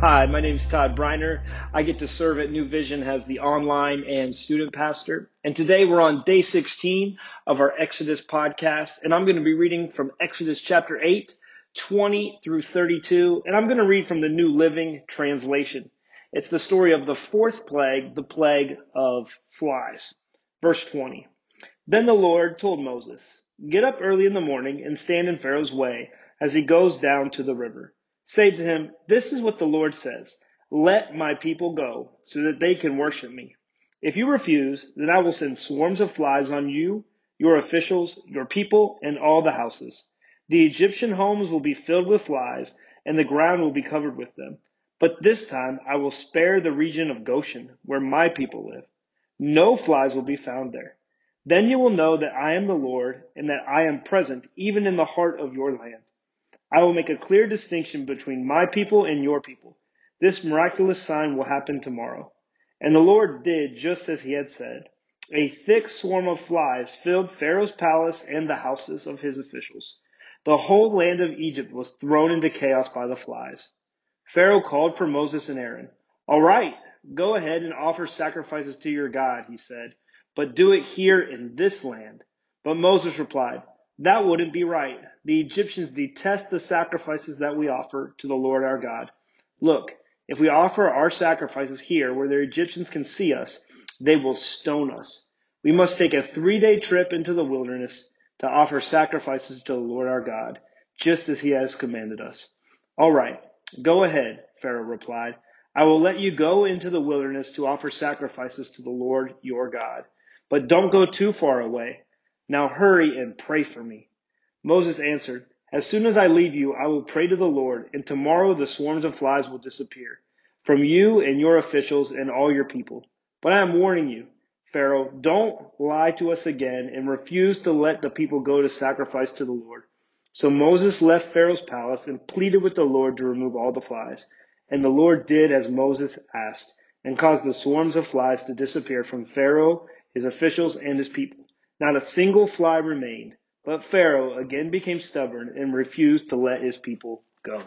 Hi, my name is Todd Briner. I get to serve at New Vision as the online and student pastor. And today we're on day 16 of our Exodus podcast. And I'm going to be reading from Exodus chapter 8, 20 through 32. And I'm going to read from the New Living Translation. It's the story of the fourth plague, the plague of flies. Verse 20. Then the Lord told Moses, Get up early in the morning and stand in Pharaoh's way as he goes down to the river. Say to him, This is what the Lord says Let my people go, so that they can worship me. If you refuse, then I will send swarms of flies on you, your officials, your people, and all the houses. The Egyptian homes will be filled with flies, and the ground will be covered with them. But this time I will spare the region of Goshen, where my people live. No flies will be found there. Then you will know that I am the Lord, and that I am present even in the heart of your land. I will make a clear distinction between my people and your people. This miraculous sign will happen tomorrow. And the Lord did just as he had said. A thick swarm of flies filled Pharaoh's palace and the houses of his officials. The whole land of Egypt was thrown into chaos by the flies. Pharaoh called for Moses and Aaron. All right, go ahead and offer sacrifices to your God, he said, but do it here in this land. But Moses replied, that wouldn't be right. The Egyptians detest the sacrifices that we offer to the Lord our God. Look, if we offer our sacrifices here where the Egyptians can see us, they will stone us. We must take a three day trip into the wilderness to offer sacrifices to the Lord our God, just as he has commanded us. All right, go ahead, Pharaoh replied. I will let you go into the wilderness to offer sacrifices to the Lord your God. But don't go too far away. Now hurry and pray for me. Moses answered, As soon as I leave you, I will pray to the Lord, and tomorrow the swarms of flies will disappear from you and your officials and all your people. But I am warning you, Pharaoh, don't lie to us again and refuse to let the people go to sacrifice to the Lord. So Moses left Pharaoh's palace and pleaded with the Lord to remove all the flies. And the Lord did as Moses asked and caused the swarms of flies to disappear from Pharaoh, his officials, and his people. Not a single fly remained, but Pharaoh again became stubborn and refused to let his people go.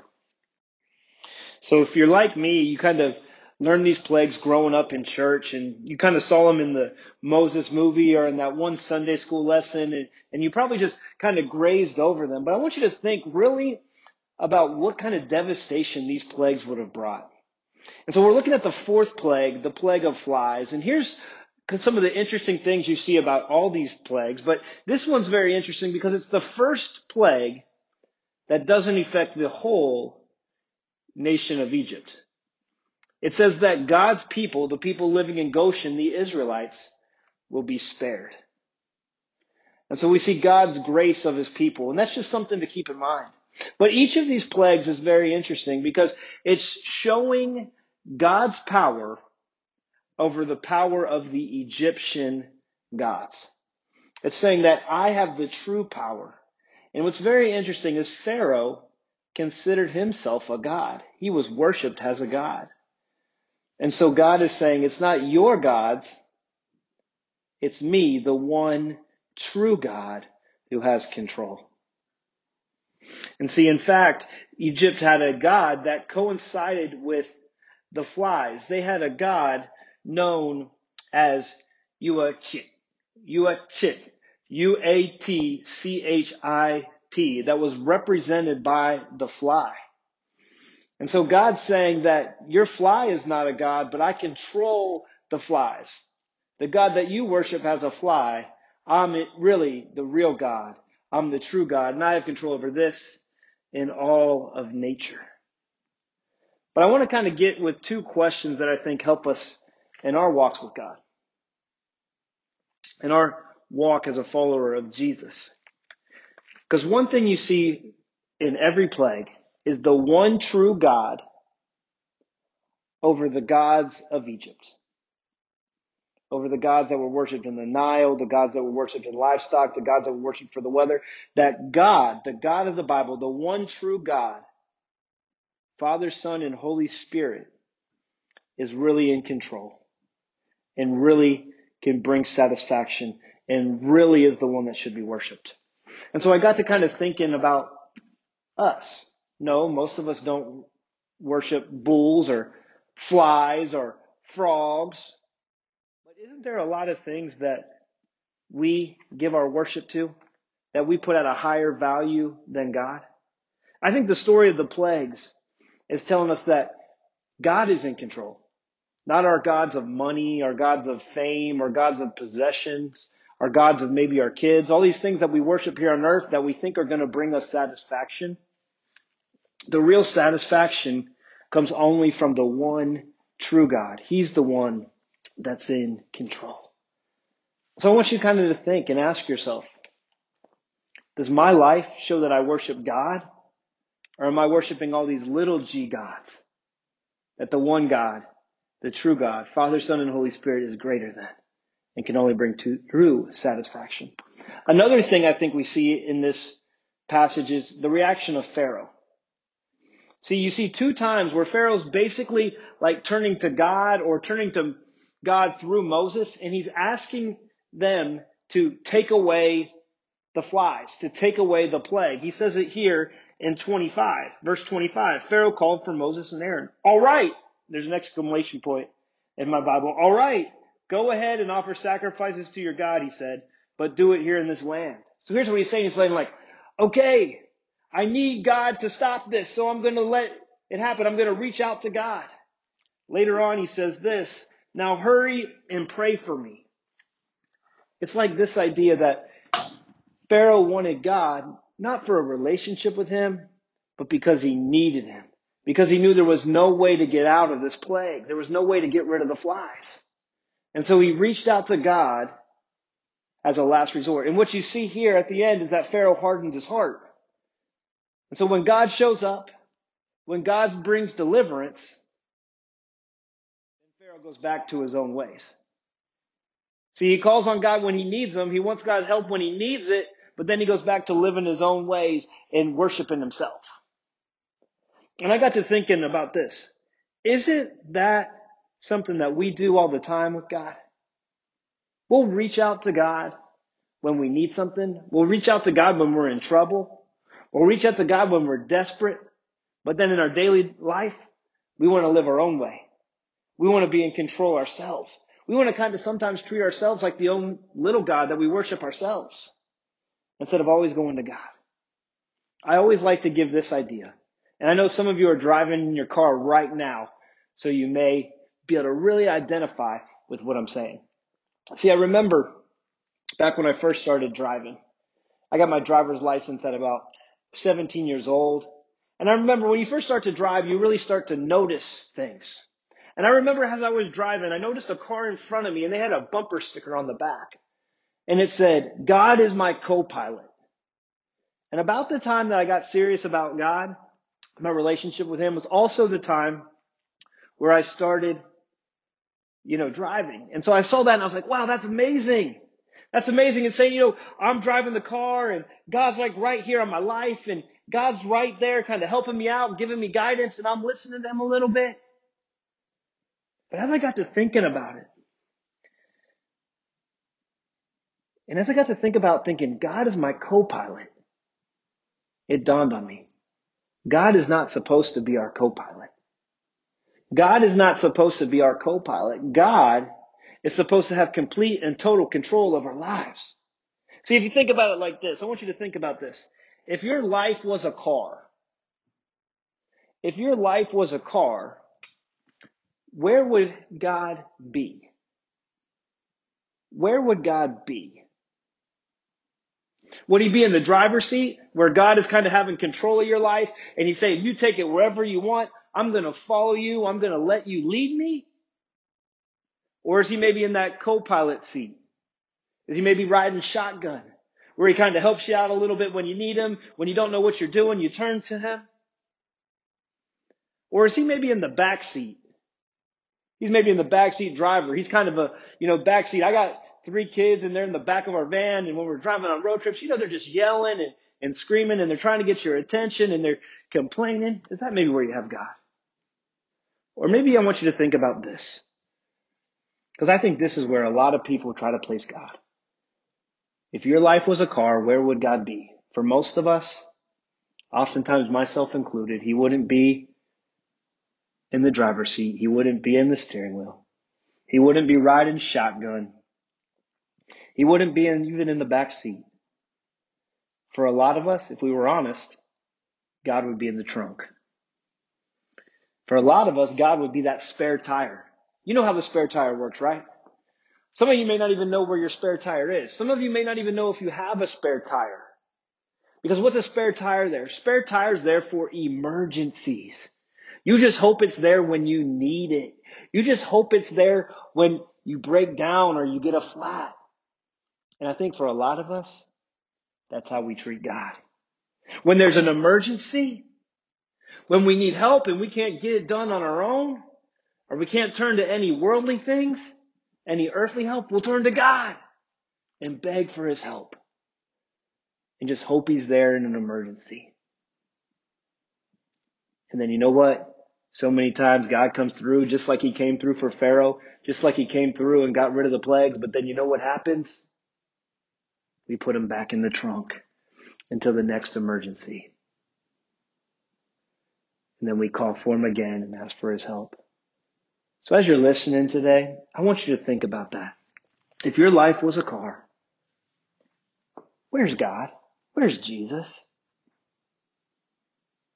So if you're like me, you kind of learned these plagues growing up in church and you kind of saw them in the Moses movie or in that one Sunday school lesson and, and you probably just kind of grazed over them. But I want you to think really about what kind of devastation these plagues would have brought. And so we're looking at the fourth plague, the plague of flies. And here's some of the interesting things you see about all these plagues, but this one's very interesting because it's the first plague that doesn't affect the whole nation of Egypt. It says that God's people, the people living in Goshen, the Israelites, will be spared. And so we see God's grace of his people, and that's just something to keep in mind. But each of these plagues is very interesting because it's showing God's power over the power of the Egyptian gods. It's saying that I have the true power. And what's very interesting is Pharaoh considered himself a god. He was worshiped as a god. And so God is saying, it's not your gods, it's me, the one true God who has control. And see, in fact, Egypt had a god that coincided with the flies. They had a god known as Uatchit. Uatchit. U-A-T-C-H-I-T. That was represented by the fly. And so God's saying that your fly is not a God, but I control the flies. The God that you worship has a fly. I'm really the real God. I'm the true God, and I have control over this in all of nature. But I want to kind of get with two questions that I think help us in our walks with God, in our walk as a follower of Jesus. Because one thing you see in every plague is the one true God over the gods of Egypt, over the gods that were worshipped in the Nile, the gods that were worshipped in livestock, the gods that were worshipped for the weather, that God, the God of the Bible, the one true God, Father, Son, and Holy Spirit, is really in control and really can bring satisfaction and really is the one that should be worshiped. And so I got to kind of thinking about us. No, most of us don't worship bulls or flies or frogs. But isn't there a lot of things that we give our worship to that we put at a higher value than God? I think the story of the plagues is telling us that God is in control. Not our gods of money, our gods of fame, our gods of possessions, our gods of maybe our kids, all these things that we worship here on earth that we think are going to bring us satisfaction. The real satisfaction comes only from the one true God. He's the one that's in control. So I want you kind of to think and ask yourself, does my life show that I worship God? Or am I worshiping all these little g gods? That the one God, the true God, Father, Son, and Holy Spirit is greater than and can only bring to, true satisfaction. Another thing I think we see in this passage is the reaction of Pharaoh. See, you see two times where Pharaoh's basically like turning to God or turning to God through Moses, and he's asking them to take away the flies, to take away the plague. He says it here in 25, verse 25. Pharaoh called for Moses and Aaron. All right. There's an exclamation point in my Bible. All right. Go ahead and offer sacrifices to your God, he said, but do it here in this land. So here's what he's saying. He's saying like, okay, I need God to stop this, so I'm going to let it happen. I'm going to reach out to God. Later on, he says this, now hurry and pray for me. It's like this idea that Pharaoh wanted God not for a relationship with him, but because he needed him. Because he knew there was no way to get out of this plague. There was no way to get rid of the flies. And so he reached out to God as a last resort. And what you see here at the end is that Pharaoh hardened his heart. And so when God shows up, when God brings deliverance, then Pharaoh goes back to his own ways. See, he calls on God when he needs him. He wants God's help when he needs it, but then he goes back to living his own ways and worshiping himself. And I got to thinking about this. Isn't that something that we do all the time with God? We'll reach out to God when we need something. We'll reach out to God when we're in trouble. We'll reach out to God when we're desperate. But then in our daily life, we want to live our own way. We want to be in control ourselves. We want to kind of sometimes treat ourselves like the own little God that we worship ourselves instead of always going to God. I always like to give this idea. And I know some of you are driving in your car right now, so you may be able to really identify with what I'm saying. See, I remember back when I first started driving, I got my driver's license at about 17 years old. And I remember when you first start to drive, you really start to notice things. And I remember as I was driving, I noticed a car in front of me and they had a bumper sticker on the back. And it said, God is my co-pilot. And about the time that I got serious about God, my relationship with Him was also the time where I started, you know, driving. And so I saw that and I was like, wow, that's amazing. That's amazing. And saying, you know, I'm driving the car and God's like right here on my life and God's right there kind of helping me out, giving me guidance and I'm listening to them a little bit. But as I got to thinking about it, and as I got to think about thinking, God is my co-pilot, it dawned on me. God is not supposed to be our co-pilot. God is not supposed to be our co-pilot. God is supposed to have complete and total control of our lives. See, if you think about it like this, I want you to think about this. If your life was a car, if your life was a car, where would God be? Where would God be? Would he be in the driver's seat where God is kind of having control of your life and he's saying, you take it wherever you want. I'm going to follow you. I'm going to let you lead me. Or is he maybe in that co-pilot seat? Is he maybe riding shotgun where he kind of helps you out a little bit when you need him? When you don't know what you're doing, you turn to him? Or is he maybe in the back seat? He's maybe in the backseat driver. He's kind of a, you know, backseat. I got three kids and they're in the back of our van. And when we're driving on road trips, you know, they're just yelling and, and screaming and they're trying to get your attention and they're complaining. Is that maybe where you have God? Or maybe I want you to think about this. Because I think this is where a lot of people try to place God. If your life was a car, where would God be? For most of us, oftentimes myself included, He wouldn't be in the driver's seat. He wouldn't be in the steering wheel. He wouldn't be riding shotgun. He wouldn't be in, even in the back seat. For a lot of us, if we were honest, God would be in the trunk. For a lot of us, God would be that spare tire. You know how the spare tire works, right? Some of you may not even know where your spare tire is. Some of you may not even know if you have a spare tire. Because what's a spare tire there? Spare tire's there for emergencies. You just hope it's there when you need it. You just hope it's there when you break down or you get a flat. And I think for a lot of us, that's how we treat God. When there's an emergency, when we need help and we can't get it done on our own, or we can't turn to any worldly things, any earthly help, we'll turn to God and beg for his help and just hope he's there in an emergency. And then you know what? So many times God comes through just like he came through for Pharaoh, just like he came through and got rid of the plagues. But then you know what happens? We put him back in the trunk until the next emergency. And then we call for him again and ask for his help. So as you're listening today, I want you to think about that. If your life was a car, where's God? Where's Jesus?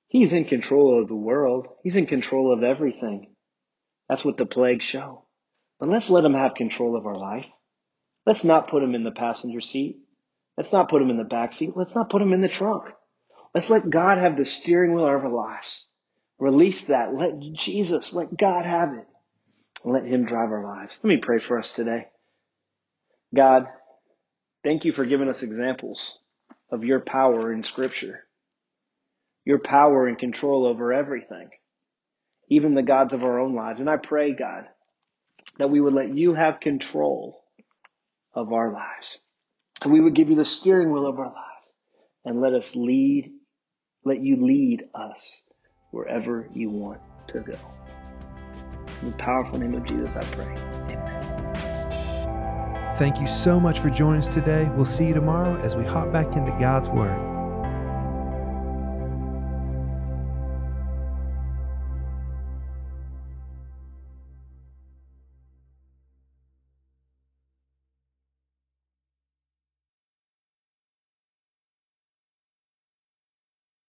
He's in control of the world. He's in control of everything. That's what the plagues show. But let's let him have control of our life. Let's not put him in the passenger seat. Let's not put him in the back seat. Let's not put him in the trunk. Let's let God have the steering wheel of our lives. Release that. Let Jesus, let God have it. Let him drive our lives. Let me pray for us today. God, thank you for giving us examples of your power in scripture your power and control over everything, even the gods of our own lives. And I pray, God, that we would let you have control of our lives. And we would give you the steering wheel of our lives and let us lead, let you lead us wherever you want to go. In the powerful name of Jesus, I pray. Amen. Thank you so much for joining us today. We'll see you tomorrow as we hop back into God's Word.